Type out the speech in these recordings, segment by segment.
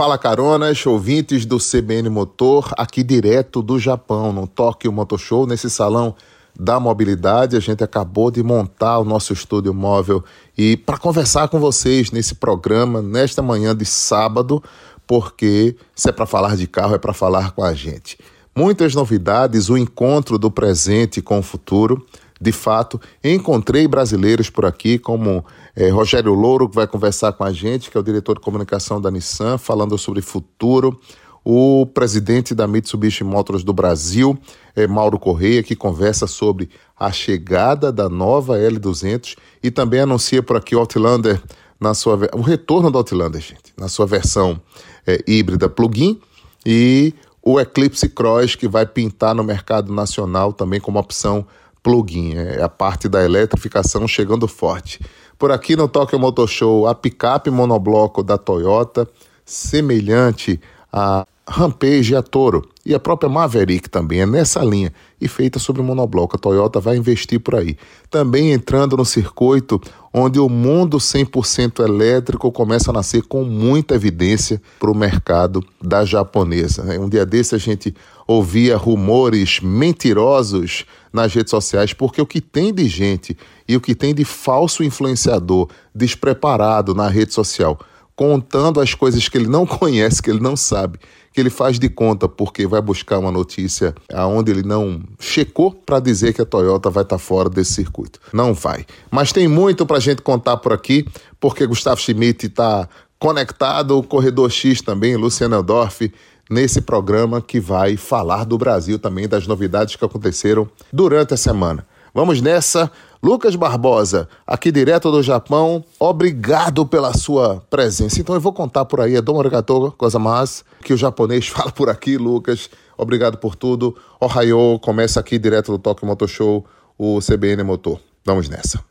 Fala caronas, ouvintes do CBN Motor, aqui direto do Japão, no Tokyo Motor Show, nesse salão da mobilidade. A gente acabou de montar o nosso estúdio móvel e para conversar com vocês nesse programa, nesta manhã de sábado, porque se é para falar de carro, é para falar com a gente. Muitas novidades, o encontro do presente com o futuro. De fato, encontrei brasileiros por aqui, como é, Rogério Louro, que vai conversar com a gente, que é o diretor de comunicação da Nissan, falando sobre futuro. O presidente da Mitsubishi Motors do Brasil, é, Mauro Correia, que conversa sobre a chegada da nova L200 e também anuncia por aqui o Outlander, na sua, o retorno do Outlander, gente, na sua versão é, híbrida plug-in e o Eclipse Cross, que vai pintar no mercado nacional também como opção plugin, é a parte da eletrificação chegando forte. Por aqui no Tokyo Motor Show, a picape monobloco da Toyota, semelhante a Rampage e a Toro, e a própria Maverick também é nessa linha e feita sobre monobloco. A Toyota vai investir por aí. Também entrando no circuito onde o mundo 100% elétrico começa a nascer com muita evidência para o mercado da japonesa. Um dia desse a gente ouvia rumores mentirosos nas redes sociais, porque o que tem de gente e o que tem de falso influenciador despreparado na rede social, contando as coisas que ele não conhece, que ele não sabe, que ele faz de conta porque vai buscar uma notícia aonde ele não checou para dizer que a Toyota vai estar tá fora desse circuito. Não vai. Mas tem muito para gente contar por aqui, porque Gustavo Schmidt está conectado, o Corredor X também, Luciano Eldorf, nesse programa que vai falar do Brasil também, das novidades que aconteceram durante a semana. Vamos nessa. Lucas Barbosa, aqui direto do Japão, obrigado pela sua presença. Então eu vou contar por aí, é Domo arigato mais, que o japonês fala por aqui, Lucas. Obrigado por tudo. Ohio, começa aqui direto do Tokyo Motor Show, o CBN Motor. Vamos nessa.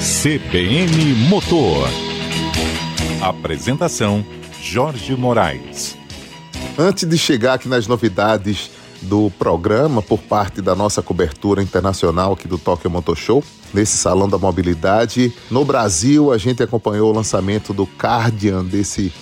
CBN Motor. Apresentação Jorge Moraes. Antes de chegar aqui nas novidades do programa por parte da nossa cobertura internacional aqui do Tokyo Motor Show, nesse Salão da Mobilidade. No Brasil, a gente acompanhou o lançamento do Cardian, desse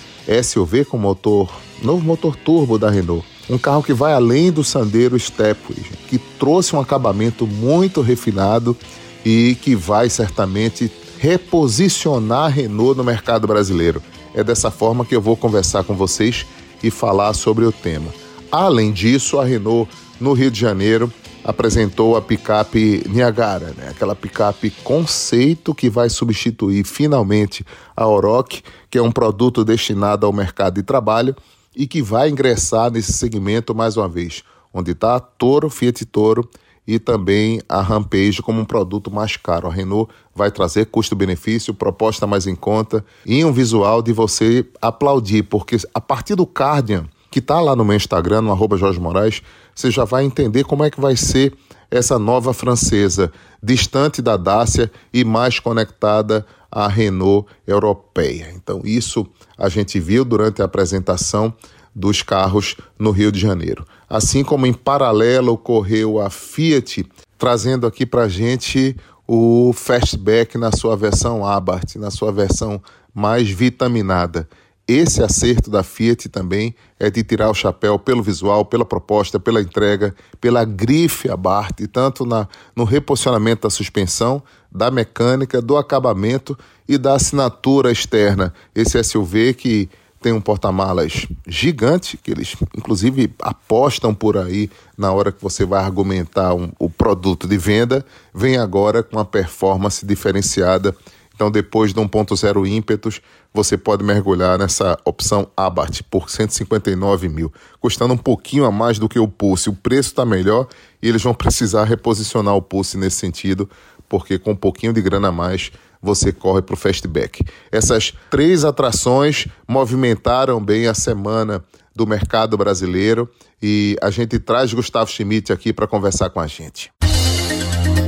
SUV com motor, novo motor turbo da Renault. Um carro que vai além do Sandero Stepway, que trouxe um acabamento muito refinado e que vai certamente reposicionar a Renault no mercado brasileiro. É dessa forma que eu vou conversar com vocês e falar sobre o tema. Além disso, a Renault, no Rio de Janeiro, apresentou a picape Niagara, né? aquela picape conceito que vai substituir finalmente a Oroch, que é um produto destinado ao mercado de trabalho e que vai ingressar nesse segmento mais uma vez, onde está a Toro, Fiat Toro e também a Rampage como um produto mais caro. A Renault vai trazer custo-benefício, proposta mais em conta e um visual de você aplaudir, porque a partir do Cardian, que está lá no meu Instagram, no arroba Jorge Moraes, você já vai entender como é que vai ser essa nova francesa, distante da Dacia e mais conectada à Renault europeia. Então, isso a gente viu durante a apresentação dos carros no Rio de Janeiro. Assim como em paralelo ocorreu a Fiat, trazendo aqui para a gente o Fastback na sua versão Abarth, na sua versão mais vitaminada. Esse acerto da Fiat também é de tirar o chapéu pelo visual, pela proposta, pela entrega, pela grife Abarth, tanto na, no reposicionamento da suspensão, da mecânica, do acabamento e da assinatura externa. Esse SUV que tem um porta-malas gigante, que eles inclusive apostam por aí na hora que você vai argumentar um, o produto de venda, vem agora com uma performance diferenciada. Então, depois de 1.0 ímpetos, você pode mergulhar nessa opção Abarth por 159 mil, custando um pouquinho a mais do que o Pulse. O preço está melhor e eles vão precisar reposicionar o Pulse nesse sentido, porque com um pouquinho de grana a mais você corre para o Fastback. Essas três atrações movimentaram bem a semana do mercado brasileiro e a gente traz Gustavo Schmidt aqui para conversar com a gente.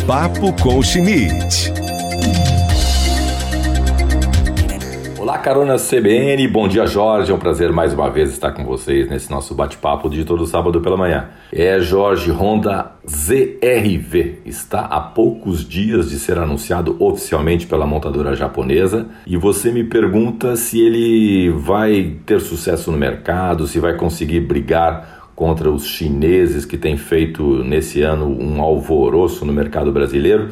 Papo com Schmidt. Olá, carona CBN, bom dia Jorge, é um prazer mais uma vez estar com vocês nesse nosso bate-papo de todo sábado pela manhã. É Jorge Honda ZRV, está há poucos dias de ser anunciado oficialmente pela montadora japonesa e você me pergunta se ele vai ter sucesso no mercado, se vai conseguir brigar contra os chineses que têm feito nesse ano um alvoroço no mercado brasileiro.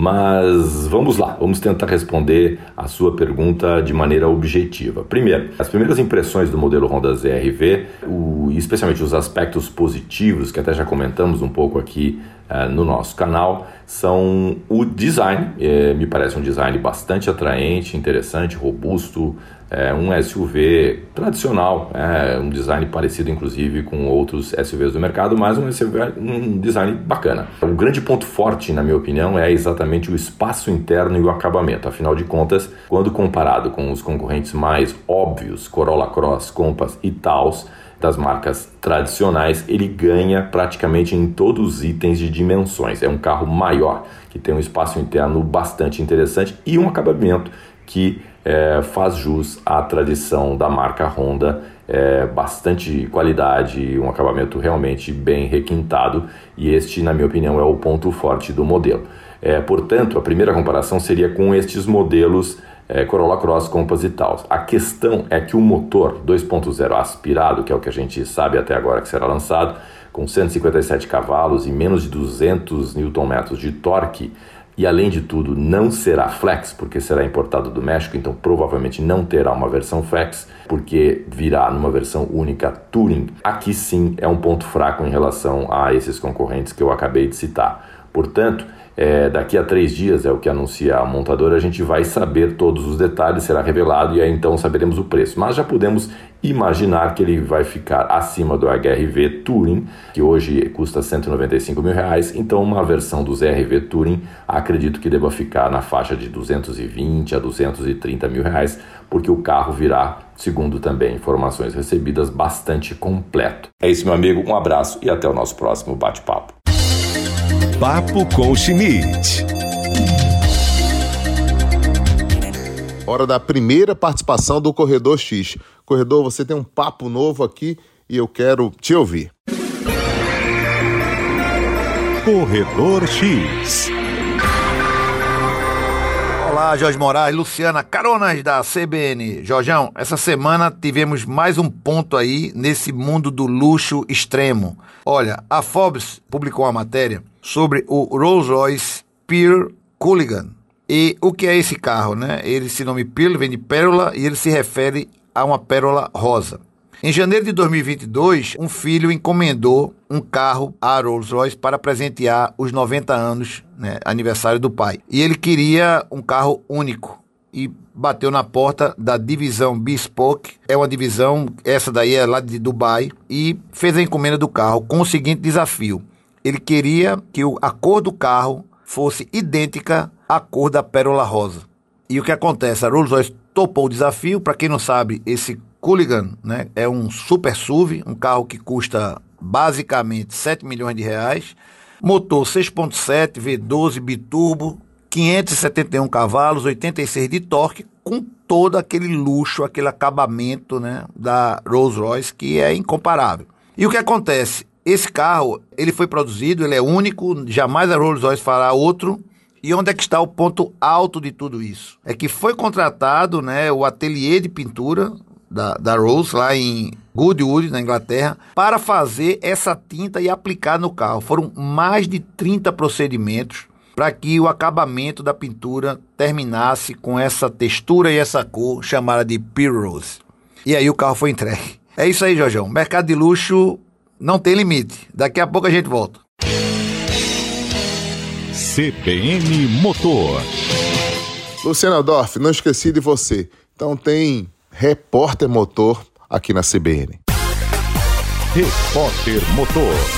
Mas vamos lá, vamos tentar responder a sua pergunta de maneira objetiva. Primeiro, as primeiras impressões do modelo Honda ZRV, o, especialmente os aspectos positivos, que até já comentamos um pouco aqui uh, no nosso canal, são o design. É, me parece um design bastante atraente, interessante, robusto, é um SUV tradicional, é um design parecido inclusive com outros SUVs do mercado, mas um SUV um design bacana. O grande ponto forte, na minha opinião, é exatamente o espaço interno e o acabamento. Afinal de contas, quando comparado com os concorrentes mais óbvios, Corolla Cross, Compass e Taos, das marcas tradicionais, ele ganha praticamente em todos os itens de dimensões. É um carro maior, que tem um espaço interno bastante interessante e um acabamento que é, faz jus à tradição da marca Honda, é, bastante qualidade, um acabamento realmente bem requintado e este, na minha opinião, é o ponto forte do modelo. É, portanto, a primeira comparação seria com estes modelos é, Corolla Cross Compass e. A questão é que o motor 2.0 aspirado, que é o que a gente sabe até agora que será lançado, com 157 cavalos e menos de 200 Nm de torque, e além de tudo não será flex porque será importado do México, então provavelmente não terá uma versão flex porque virá numa versão única Touring. Aqui sim é um ponto fraco em relação a esses concorrentes que eu acabei de citar. Portanto, é, daqui a três dias, é o que anuncia a montadora, a gente vai saber todos os detalhes, será revelado e aí então saberemos o preço. Mas já podemos imaginar que ele vai ficar acima do HRV Touring, que hoje custa 195 mil reais, então uma versão do ZRV Touring acredito que deva ficar na faixa de 220 a 230 mil reais, porque o carro virá, segundo também informações recebidas, bastante completo. É isso, meu amigo, um abraço e até o nosso próximo bate-papo. Papo com Schmidt. Hora da primeira participação do Corredor X. Corredor, você tem um papo novo aqui e eu quero te ouvir. Corredor X. Olá, Jorge Moraes, Luciana, caronas da CBN. Jorjão, essa semana tivemos mais um ponto aí nesse mundo do luxo extremo. Olha, a Forbes publicou uma matéria sobre o Rolls-Royce Pearl Culligan. E o que é esse carro, né? Ele se nome Pearl, vem de pérola e ele se refere a uma pérola rosa. Em janeiro de 2022, um filho encomendou um carro à Rolls-Royce para presentear os 90 anos, né, aniversário do pai. E ele queria um carro único e bateu na porta da divisão Bespoke, é uma divisão, essa daí é lá de Dubai, e fez a encomenda do carro com o seguinte desafio: ele queria que a cor do carro fosse idêntica à cor da pérola rosa. E o que acontece? A Rolls-Royce topou o desafio. Para quem não sabe, esse Culligan né, é um super SUV, um carro que custa basicamente 7 milhões de reais. Motor 6.7 V12 biturbo, 571 cavalos, 86 de torque, com todo aquele luxo, aquele acabamento né, da Rolls-Royce que é incomparável. E o que acontece? Esse carro, ele foi produzido, ele é único, jamais a Rolls-Royce fará outro. E onde é que está o ponto alto de tudo isso? É que foi contratado né, o ateliê de pintura da, da Rolls, lá em Goodwood, na Inglaterra, para fazer essa tinta e aplicar no carro. Foram mais de 30 procedimentos para que o acabamento da pintura terminasse com essa textura e essa cor chamada de Pure Rose. E aí o carro foi entregue. É isso aí, Jorjão. Mercado de luxo não tem limite. Daqui a pouco a gente volta. CBN Motor. Luciana Dorf, não esqueci de você. Então tem repórter motor aqui na CBN. Repórter Motor.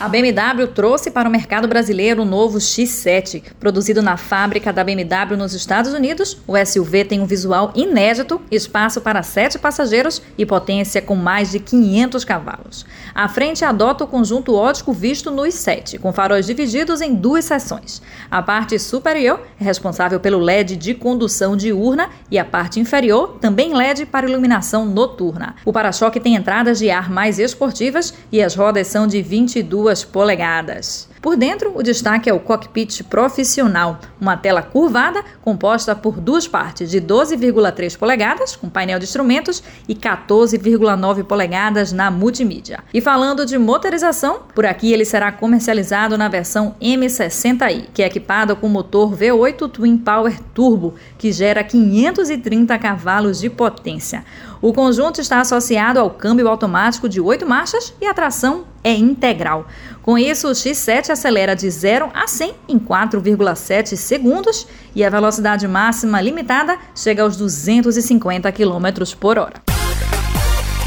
A BMW trouxe para o mercado brasileiro o novo X7. Produzido na fábrica da BMW nos Estados Unidos, o SUV tem um visual inédito, espaço para sete passageiros e potência com mais de 500 cavalos. A frente adota o conjunto ótico visto no i7, com faróis divididos em duas seções. A parte superior é responsável pelo LED de condução diurna e a parte inferior também LED para iluminação noturna. O para-choque tem entradas de ar mais esportivas e as rodas são de 22 2 polegadas. Por dentro, o destaque é o cockpit profissional, uma tela curvada composta por duas partes de 12,3 polegadas, com painel de instrumentos, e 14,9 polegadas na multimídia. E falando de motorização, por aqui ele será comercializado na versão M60i, que é equipado com motor V8 Twin Power Turbo, que gera 530 cavalos de potência. O conjunto está associado ao câmbio automático de 8 marchas e a tração é integral. Com isso, o X7 acelera de 0 a 100 em 4,7 segundos e a velocidade máxima limitada chega aos 250 km por hora.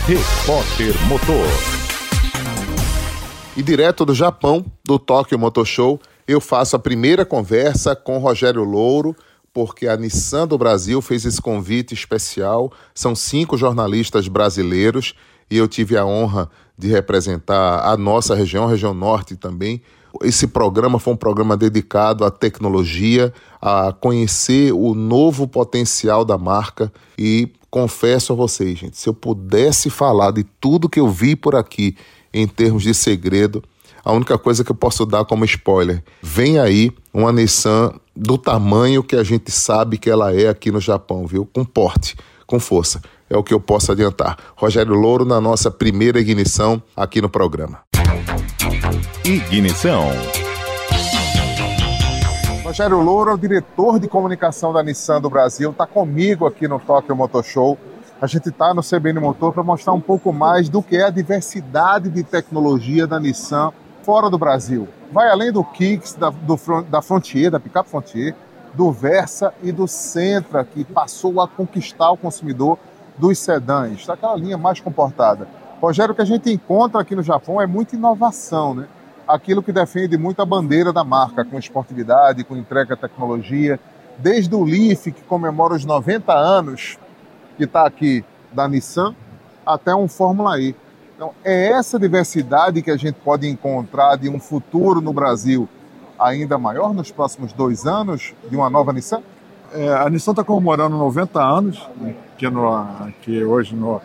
Repórter Motor. E direto do Japão, do Tokyo Motor Show, eu faço a primeira conversa com Rogério Louro, porque a Nissan do Brasil fez esse convite especial. São cinco jornalistas brasileiros e eu tive a honra de representar a nossa região, a região norte também. Esse programa foi um programa dedicado à tecnologia, a conhecer o novo potencial da marca e confesso a vocês, gente, se eu pudesse falar de tudo que eu vi por aqui em termos de segredo, a única coisa que eu posso dar como spoiler, vem aí uma Nissan do tamanho que a gente sabe que ela é aqui no Japão, viu? Com porte, com força. É o que eu posso adiantar. Rogério Louro na nossa primeira ignição aqui no programa. Ignição. Rogério Louro é o diretor de comunicação da Nissan do Brasil, está comigo aqui no Tokyo Motor Show. A gente está no CBN Motor para mostrar um pouco mais do que é a diversidade de tecnologia da Nissan fora do Brasil. Vai além do Kicks, da, do, da Frontier, da Pickup Frontier, do Versa e do Sentra, que passou a conquistar o consumidor dos sedãs, daquela linha mais comportada. Rogério, o que a gente encontra aqui no Japão é muita inovação, né? Aquilo que defende muito a bandeira da marca, com esportividade, com entrega tecnologia. Desde o Leaf, que comemora os 90 anos, que está aqui da Nissan, até um Fórmula E. Então, é essa diversidade que a gente pode encontrar de um futuro no Brasil ainda maior nos próximos dois anos de uma nova Nissan? É, a Nissan está comemorando 90 anos, aqui, no, aqui hoje no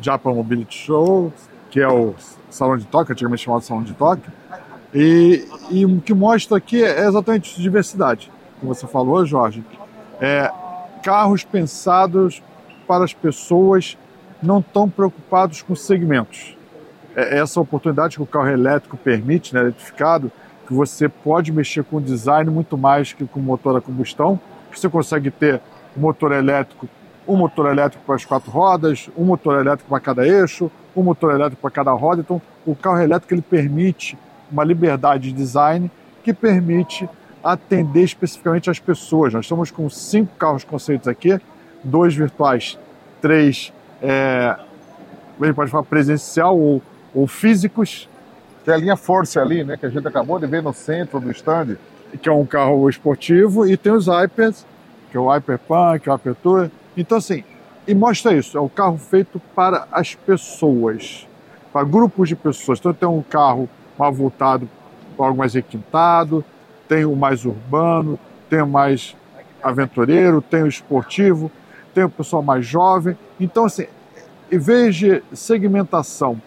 Japan Mobility Show, que é o Salão de Tóquio, antigamente chamado Salão de Tóquio. E, e o que mostra aqui é exatamente isso, diversidade. Como você falou, Jorge, é, carros pensados para as pessoas não tão preocupados com segmentos. É essa oportunidade que o carro elétrico permite, né, eletrificado, que você pode mexer com o design muito mais que com o motor a combustão. Você consegue ter um motor elétrico, um motor elétrico para as quatro rodas, um motor elétrico para cada eixo, um motor elétrico para cada roda. Então, o carro elétrico ele permite uma liberdade de design que permite atender especificamente as pessoas. Nós estamos com cinco carros conceitos aqui, dois virtuais, três é, pode falar presencial ou, ou físicos. Tem a linha Force ali, né, que a gente acabou de ver no centro do stand. Que é um carro esportivo, e tem os Hypers, que é o Hyperpunk, o Hypertour. Então, assim, e mostra isso, é um carro feito para as pessoas, para grupos de pessoas. Então, tem um carro para algo mais requintado, tem o mais urbano, tem o mais aventureiro, tem o esportivo, tem o pessoal mais jovem. Então, assim, em vez de segmentação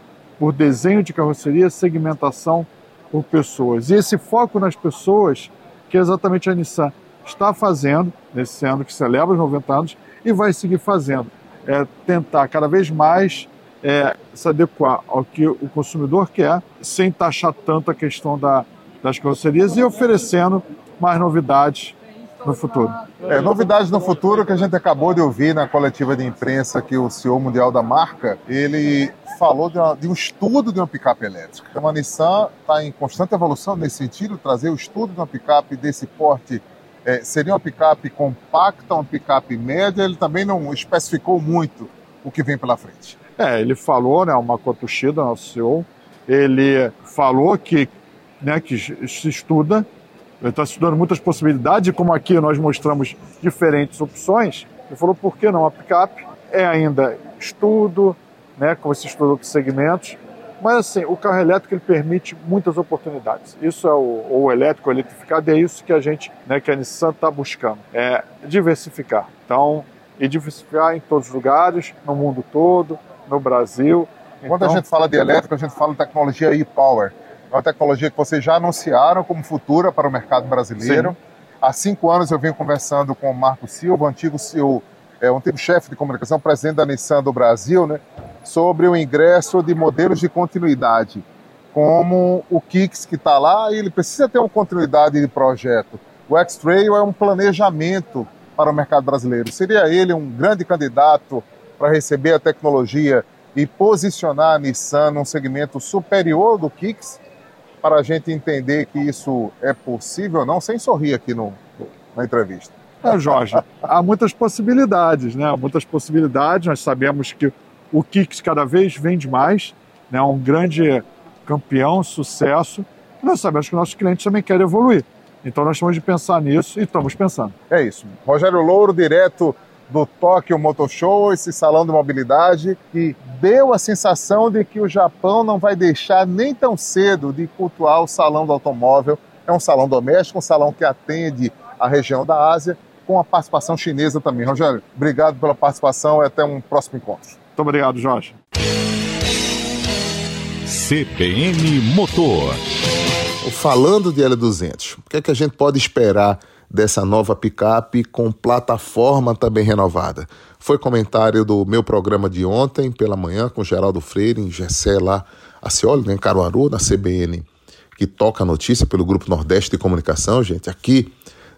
por desenho de carroceria, segmentação por pessoas. E esse foco nas pessoas, que é exatamente a Nissan está fazendo nesse ano que celebra os 90 anos e vai seguir fazendo. É tentar cada vez mais é, se adequar ao que o consumidor quer, sem taxar tanto a questão da, das carrocerias e oferecendo mais novidades no futuro. É, novidades no futuro que a gente acabou de ouvir na coletiva de imprensa que o CEO mundial da marca, ele falou de, uma, de um estudo de uma picape elétrica. Então a Nissan está em constante evolução nesse sentido, trazer o estudo de uma picape desse porte é, seria uma picape compacta, uma picape média, ele também não especificou muito o que vem pela frente. É, ele falou, né, o Makoto Shida, nosso CEO, ele falou que né, que se estuda, está estudando muitas possibilidades, e como aqui nós mostramos diferentes opções, ele falou, por que não a picape? É ainda estudo, né, como se estuda outros segmentos, mas assim, o carro elétrico ele permite muitas oportunidades. Isso é o, o elétrico, o eletrificado, e é isso que a gente, né, que a Nissan está buscando, é diversificar. Então, e diversificar em todos os lugares, no mundo todo, no Brasil. Quando então, a gente fala de elétrico, a gente fala de tecnologia e-power. Uma tecnologia que vocês já anunciaram como futura para o mercado brasileiro. Sim. Há cinco anos eu venho conversando com o Marco Silva, antigo CEO, é, um antigo chefe de comunicação, presidente da Nissan do Brasil, né, sobre o ingresso de modelos de continuidade, como o Kicks que está lá, e ele precisa ter uma continuidade de projeto. O X-Trail é um planejamento para o mercado brasileiro. Seria ele um grande candidato para receber a tecnologia e posicionar a Nissan num segmento superior do Kicks? Para a gente entender que isso é possível, não, sem sorrir aqui no, na entrevista. É, Jorge, há muitas possibilidades, né? Há muitas possibilidades. Nós sabemos que o Kicks cada vez vende mais, né? É um grande campeão, sucesso. Nós sabemos que nossos clientes também querem evoluir. Então nós temos de pensar nisso e estamos pensando. É isso. Rogério Louro, direto do Tokyo Motor Show, esse salão de mobilidade que deu a sensação de que o Japão não vai deixar nem tão cedo de cultuar o salão do automóvel. É um salão doméstico, um salão que atende a região da Ásia, com a participação chinesa também. Rogério, obrigado pela participação e até um próximo encontro. Muito obrigado, Jorge. CBN Motor. Falando de L200, o que, é que a gente pode esperar dessa nova picape com plataforma também renovada. Foi comentário do meu programa de ontem pela manhã com Geraldo Freire, em Gessé lá, Acioli, né, em Caruaru, na CBN, que toca a notícia pelo Grupo Nordeste de Comunicação, gente, aqui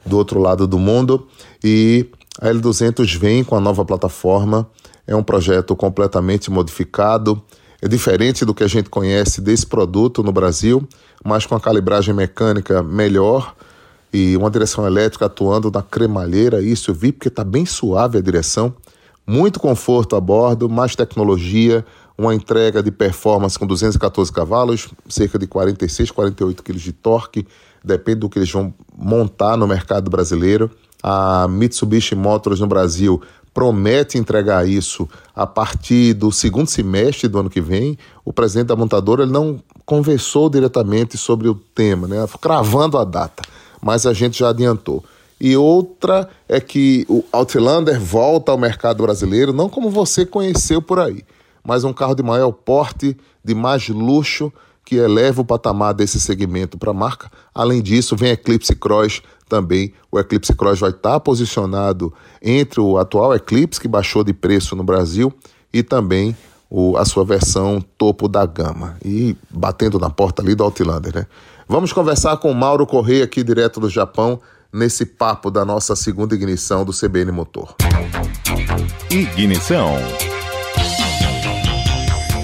do outro lado do mundo. E a L200 vem com a nova plataforma, é um projeto completamente modificado, é diferente do que a gente conhece desse produto no Brasil, mas com a calibragem mecânica melhor, e uma direção elétrica atuando na cremalheira, isso eu vi porque está bem suave a direção, muito conforto a bordo, mais tecnologia, uma entrega de performance com 214 cavalos, cerca de 46, 48 kg de torque, depende do que eles vão montar no mercado brasileiro. A Mitsubishi Motors no Brasil promete entregar isso a partir do segundo semestre do ano que vem. O presidente da montadora ele não conversou diretamente sobre o tema, né? cravando a data mas a gente já adiantou. E outra é que o Outlander volta ao mercado brasileiro, não como você conheceu por aí, mas um carro de maior porte, de mais luxo, que eleva o patamar desse segmento para a marca. Além disso, vem Eclipse Cross também. O Eclipse Cross vai estar posicionado entre o atual Eclipse, que baixou de preço no Brasil, e também o, a sua versão topo da gama. E batendo na porta ali do Outlander, né? Vamos conversar com Mauro Correia, aqui direto do Japão, nesse papo da nossa segunda ignição do CBN Motor. Ignição.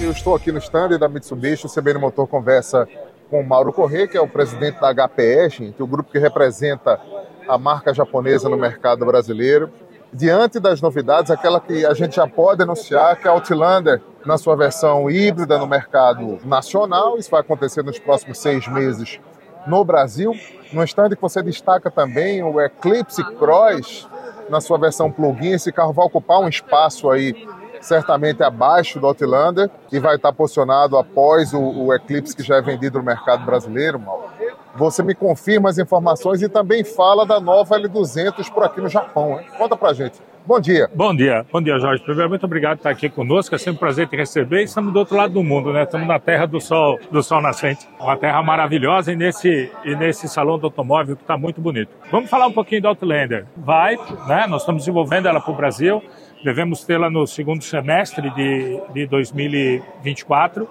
Eu estou aqui no stand da Mitsubishi, o CBN Motor conversa com o Mauro Correia, que é o presidente da HPE, que é o grupo que representa a marca japonesa no mercado brasileiro diante das novidades, aquela que a gente já pode anunciar, que é a Outlander na sua versão híbrida no mercado nacional. Isso vai acontecer nos próximos seis meses no Brasil. No stand que você destaca também o Eclipse Cross na sua versão plug-in. Esse carro vai ocupar um espaço aí certamente abaixo do Outlander e vai estar posicionado após o, o Eclipse que já é vendido no mercado brasileiro, Mauro. Você me confirma as informações e também fala da nova L200 por aqui no Japão. Hein? Conta pra gente. Bom dia. Bom dia. Bom dia, Jorge. Primeiro, muito obrigado por estar aqui conosco. É sempre um prazer te receber. Estamos do outro lado do mundo, né? Estamos na terra do sol, do sol nascente. Uma terra maravilhosa e nesse, e nesse salão do automóvel que está muito bonito. Vamos falar um pouquinho do Outlander. Vai, né? Nós estamos desenvolvendo ela para o Brasil. Devemos tê-la no segundo semestre de, de 2024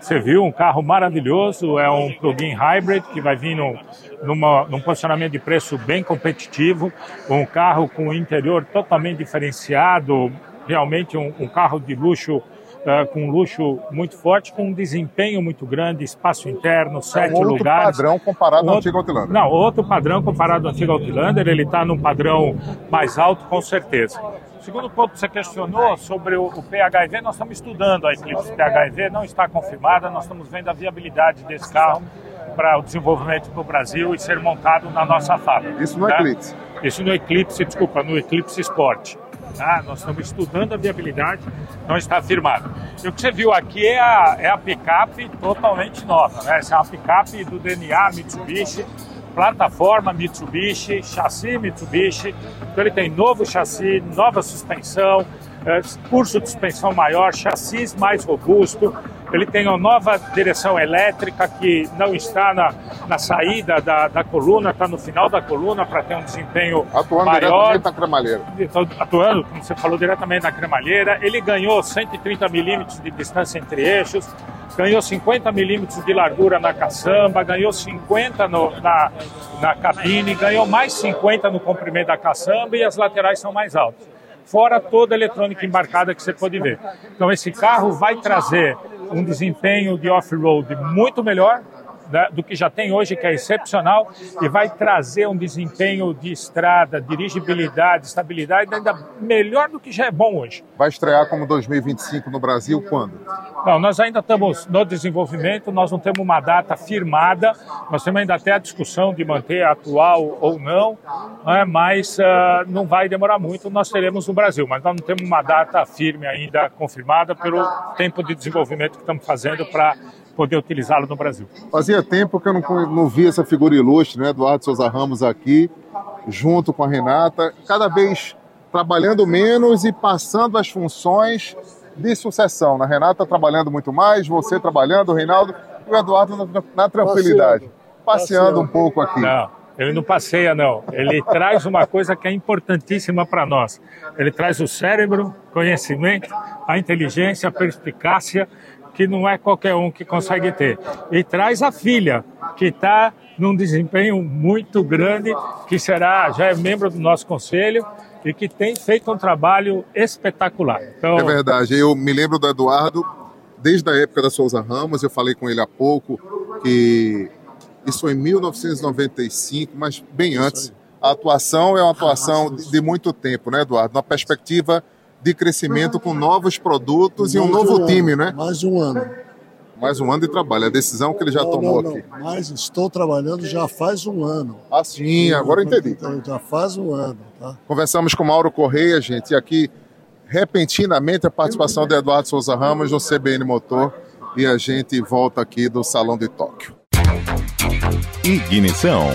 você viu um carro maravilhoso, é um plug-in hybrid que vai vir no, numa, num posicionamento de preço bem competitivo, um carro com o interior totalmente diferenciado, realmente um, um carro de luxo Uh, com um luxo muito forte, com um desempenho muito grande, espaço interno, sete é um outro lugares. padrão comparado um ao antigo Outlander. Não, outro padrão comparado ao antigo Outlander, ele está num padrão mais alto, com certeza. Segundo ponto que você questionou sobre o, o PHIV, nós estamos estudando a Eclipse PHIV, não está confirmada, nós estamos vendo a viabilidade desse carro para o desenvolvimento do Brasil e ser montado na nossa fábrica. Isso no tá? Eclipse? Isso no Eclipse, desculpa, no Eclipse Sport. Tá? Nós estamos estudando a viabilidade, não está afirmado. E o que você viu aqui é a, é a picape totalmente nova. Né? Essa é uma picape do DNA Mitsubishi, plataforma Mitsubishi, chassi Mitsubishi. Então ele tem novo chassi, nova suspensão, é, curso de suspensão maior, chassis mais robusto. Ele tem uma nova direção elétrica que não está na, na saída da, da coluna, está no final da coluna para ter um desempenho Atuando maior. diretamente na cremalheira. Então, atuando, como você falou, diretamente na cremalheira. Ele ganhou 130 milímetros de distância entre eixos, ganhou 50 milímetros de largura na caçamba, ganhou 50 no, na, na cabine, ganhou mais 50 no comprimento da caçamba e as laterais são mais altas. Fora toda a eletrônica embarcada que você pode ver. Então, esse carro vai trazer um desempenho de off-road muito melhor né, do que já tem hoje, que é excepcional, e vai trazer um desempenho de estrada, dirigibilidade, estabilidade ainda melhor do que já é bom hoje. Vai estrear como 2025 no Brasil quando? Não, nós ainda estamos no desenvolvimento, nós não temos uma data firmada, nós temos ainda até a discussão de manter a atual ou não, né, mas uh, não vai demorar muito, nós teremos no Brasil, mas nós não temos uma data firme ainda confirmada pelo tempo de desenvolvimento que estamos fazendo para poder utilizá-lo no Brasil. Fazia tempo que eu não, não vi essa figura ilustre, né? Eduardo Souza Ramos aqui, junto com a Renata, cada vez trabalhando menos e passando as funções de sucessão. A Renata trabalhando muito mais, você trabalhando, o Reinaldo e o Eduardo na, na tranquilidade. Passeando, passeando um pouco aqui. Não. Ele não passeia, não. Ele traz uma coisa que é importantíssima para nós. Ele traz o cérebro, conhecimento, a inteligência, a perspicácia que não é qualquer um que consegue ter. E traz a filha, que está num desempenho muito grande, que será, já é membro do nosso conselho e que tem feito um trabalho espetacular. Então... É verdade, eu me lembro do Eduardo desde a época da Souza Ramos, eu falei com ele há pouco que isso foi em 1995, mas bem antes. A atuação é uma atuação de muito tempo, né, Eduardo? Na perspectiva de crescimento com novos produtos mais e um novo um time, ano, né? Mais um ano. Mais um ano de trabalho, a decisão que ele já não, tomou não, aqui. Não. Mas estou trabalhando já faz um ano. Ah, sim, agora eu entendi. Então, já faz um ano. Tá? Conversamos com Mauro Correia, gente, e aqui, repentinamente, a participação de Eduardo Souza Ramos no CBN Motor, e a gente volta aqui do Salão de Tóquio. Ignição.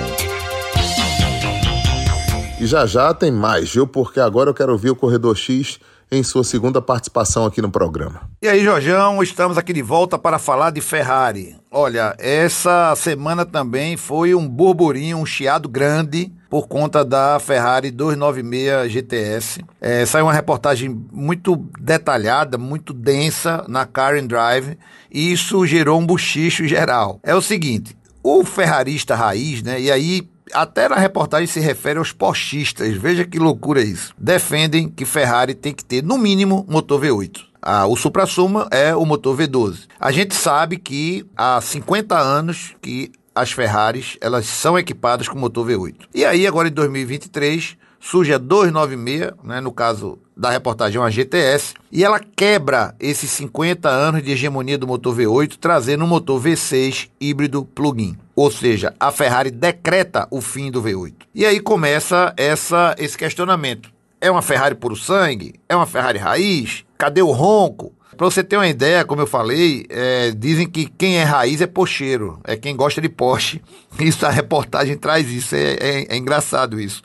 E já já tem mais, viu? Porque agora eu quero ouvir o Corredor X em sua segunda participação aqui no programa. E aí, Jorjão, estamos aqui de volta para falar de Ferrari. Olha, essa semana também foi um burburinho, um chiado grande por conta da Ferrari 296 GTS. É, saiu uma reportagem muito detalhada, muito densa na Car and Drive e isso gerou um buchicho geral. É o seguinte, o ferrarista raiz, né, e aí até na reportagem se refere aos postistas, veja que loucura isso. Defendem que Ferrari tem que ter, no mínimo, motor V8. Ah, o supra-suma é o motor V12. A gente sabe que há 50 anos que as Ferraris elas são equipadas com motor V8. E aí, agora em 2023, surge a 296, né, no caso da reportagem, uma GTS, e ela quebra esses 50 anos de hegemonia do motor V8, trazendo um motor V6 híbrido plug-in. Ou seja, a Ferrari decreta o fim do V8. E aí começa essa, esse questionamento. É uma Ferrari puro sangue? É uma Ferrari raiz? Cadê o ronco? Para você ter uma ideia, como eu falei, é, dizem que quem é raiz é pocheiro, é quem gosta de Porsche. Isso a reportagem traz isso, é, é, é engraçado isso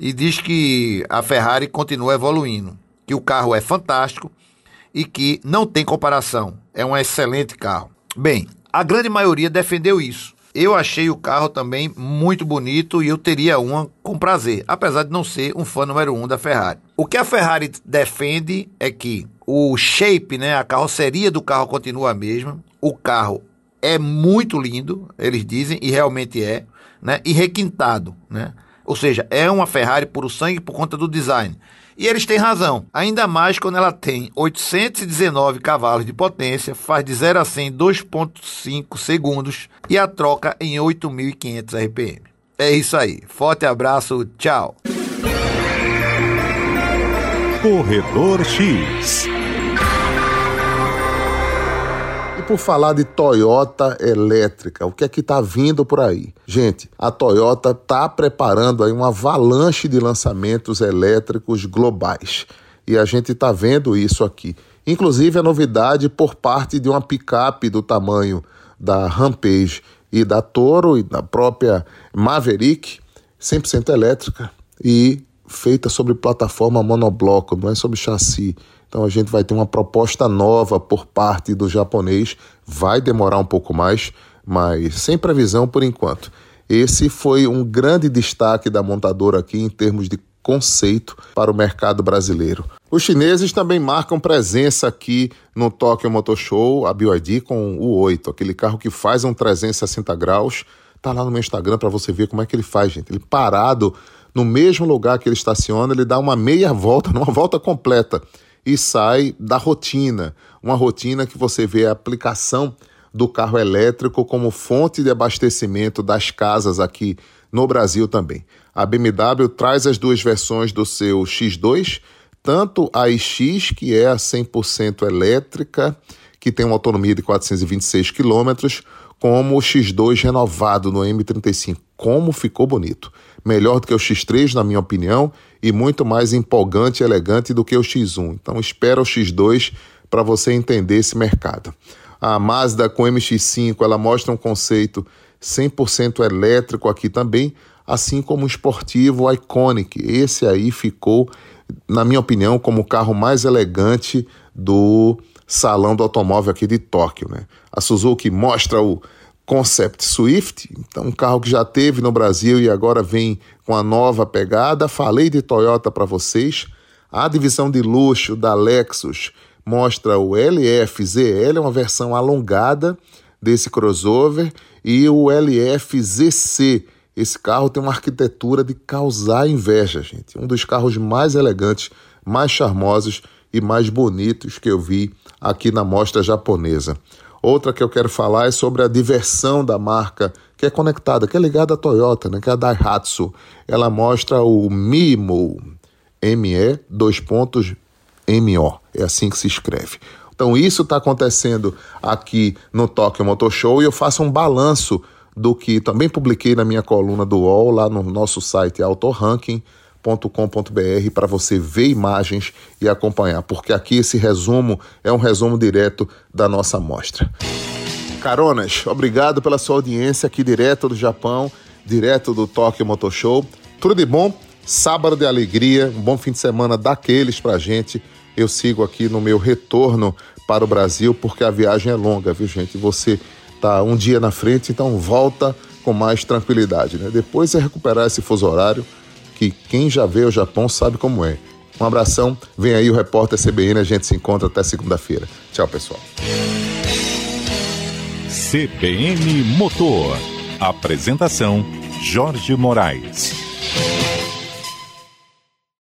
e diz que a Ferrari continua evoluindo, que o carro é fantástico e que não tem comparação, é um excelente carro. Bem, a grande maioria defendeu isso. Eu achei o carro também muito bonito e eu teria uma com prazer, apesar de não ser um fã número um da Ferrari. O que a Ferrari defende é que o shape, né, a carroceria do carro continua a mesma, o carro é muito lindo, eles dizem, e realmente é, né, e requintado, né? Ou seja, é uma Ferrari puro sangue por conta do design. E eles têm razão, ainda mais quando ela tem 819 cavalos de potência, faz de 0 a 100 em 2.5 segundos e a troca em 8.500 RPM. É isso aí. Forte abraço, tchau. Corredor X por falar de Toyota elétrica, o que é que está vindo por aí? Gente, a Toyota está preparando aí uma avalanche de lançamentos elétricos globais. E a gente está vendo isso aqui. Inclusive a novidade por parte de uma picape do tamanho da Rampage e da Toro e da própria Maverick, 100% elétrica e feita sobre plataforma monobloco, não é sobre chassi. Então a gente vai ter uma proposta nova por parte do japonês, vai demorar um pouco mais, mas sem previsão por enquanto. Esse foi um grande destaque da montadora aqui em termos de conceito para o mercado brasileiro. Os chineses também marcam presença aqui no Tokyo Motor Show, a BYD com o 8, aquele carro que faz um 360 graus. Tá lá no meu Instagram para você ver como é que ele faz, gente. Ele parado no mesmo lugar que ele estaciona, ele dá uma meia volta, uma volta completa e sai da rotina, uma rotina que você vê a aplicação do carro elétrico como fonte de abastecimento das casas aqui no Brasil também. A BMW traz as duas versões do seu X2, tanto a iX, que é a 100% elétrica, que tem uma autonomia de 426 km, como o X2 renovado no M35. Como ficou bonito! Melhor do que o X3, na minha opinião, e muito mais empolgante e elegante do que o X1. Então espera o X2 para você entender esse mercado. A Mazda com MX5, ela mostra um conceito 100% elétrico aqui também, assim como o esportivo Iconic. Esse aí ficou, na minha opinião, como o carro mais elegante do salão do automóvel aqui de Tóquio. Né? A Suzuki mostra o Concept Swift, então um carro que já teve no Brasil e agora vem com a nova pegada. Falei de Toyota para vocês. A divisão de luxo da Lexus mostra o LF-ZL, uma versão alongada desse crossover, e o LF-ZC. Esse carro tem uma arquitetura de causar inveja, gente. Um dos carros mais elegantes, mais charmosos e mais bonitos que eu vi aqui na mostra japonesa. Outra que eu quero falar é sobre a diversão da marca, que é conectada, que é ligada à Toyota, né, que é a Daihatsu. Ela mostra o Mimo, M-E, dois pontos, M-O. É assim que se escreve. Então isso está acontecendo aqui no Tokyo Motor Show e eu faço um balanço do que também publiquei na minha coluna do UOL, lá no nosso site Auto Ranking com.br para você ver imagens e acompanhar, porque aqui esse resumo é um resumo direto da nossa amostra. Caronas, obrigado pela sua audiência aqui direto do Japão, direto do Tokyo Motor Show. Tudo de bom, sábado de alegria, um bom fim de semana daqueles pra gente. Eu sigo aqui no meu retorno para o Brasil, porque a viagem é longa, viu gente? Você tá um dia na frente, então volta com mais tranquilidade, né? Depois é recuperar esse fuso horário que quem já veio ao Japão sabe como é. Um abração, vem aí o repórter CBN, a gente se encontra até segunda-feira. Tchau, pessoal. CBN Motor. Apresentação: Jorge Moraes.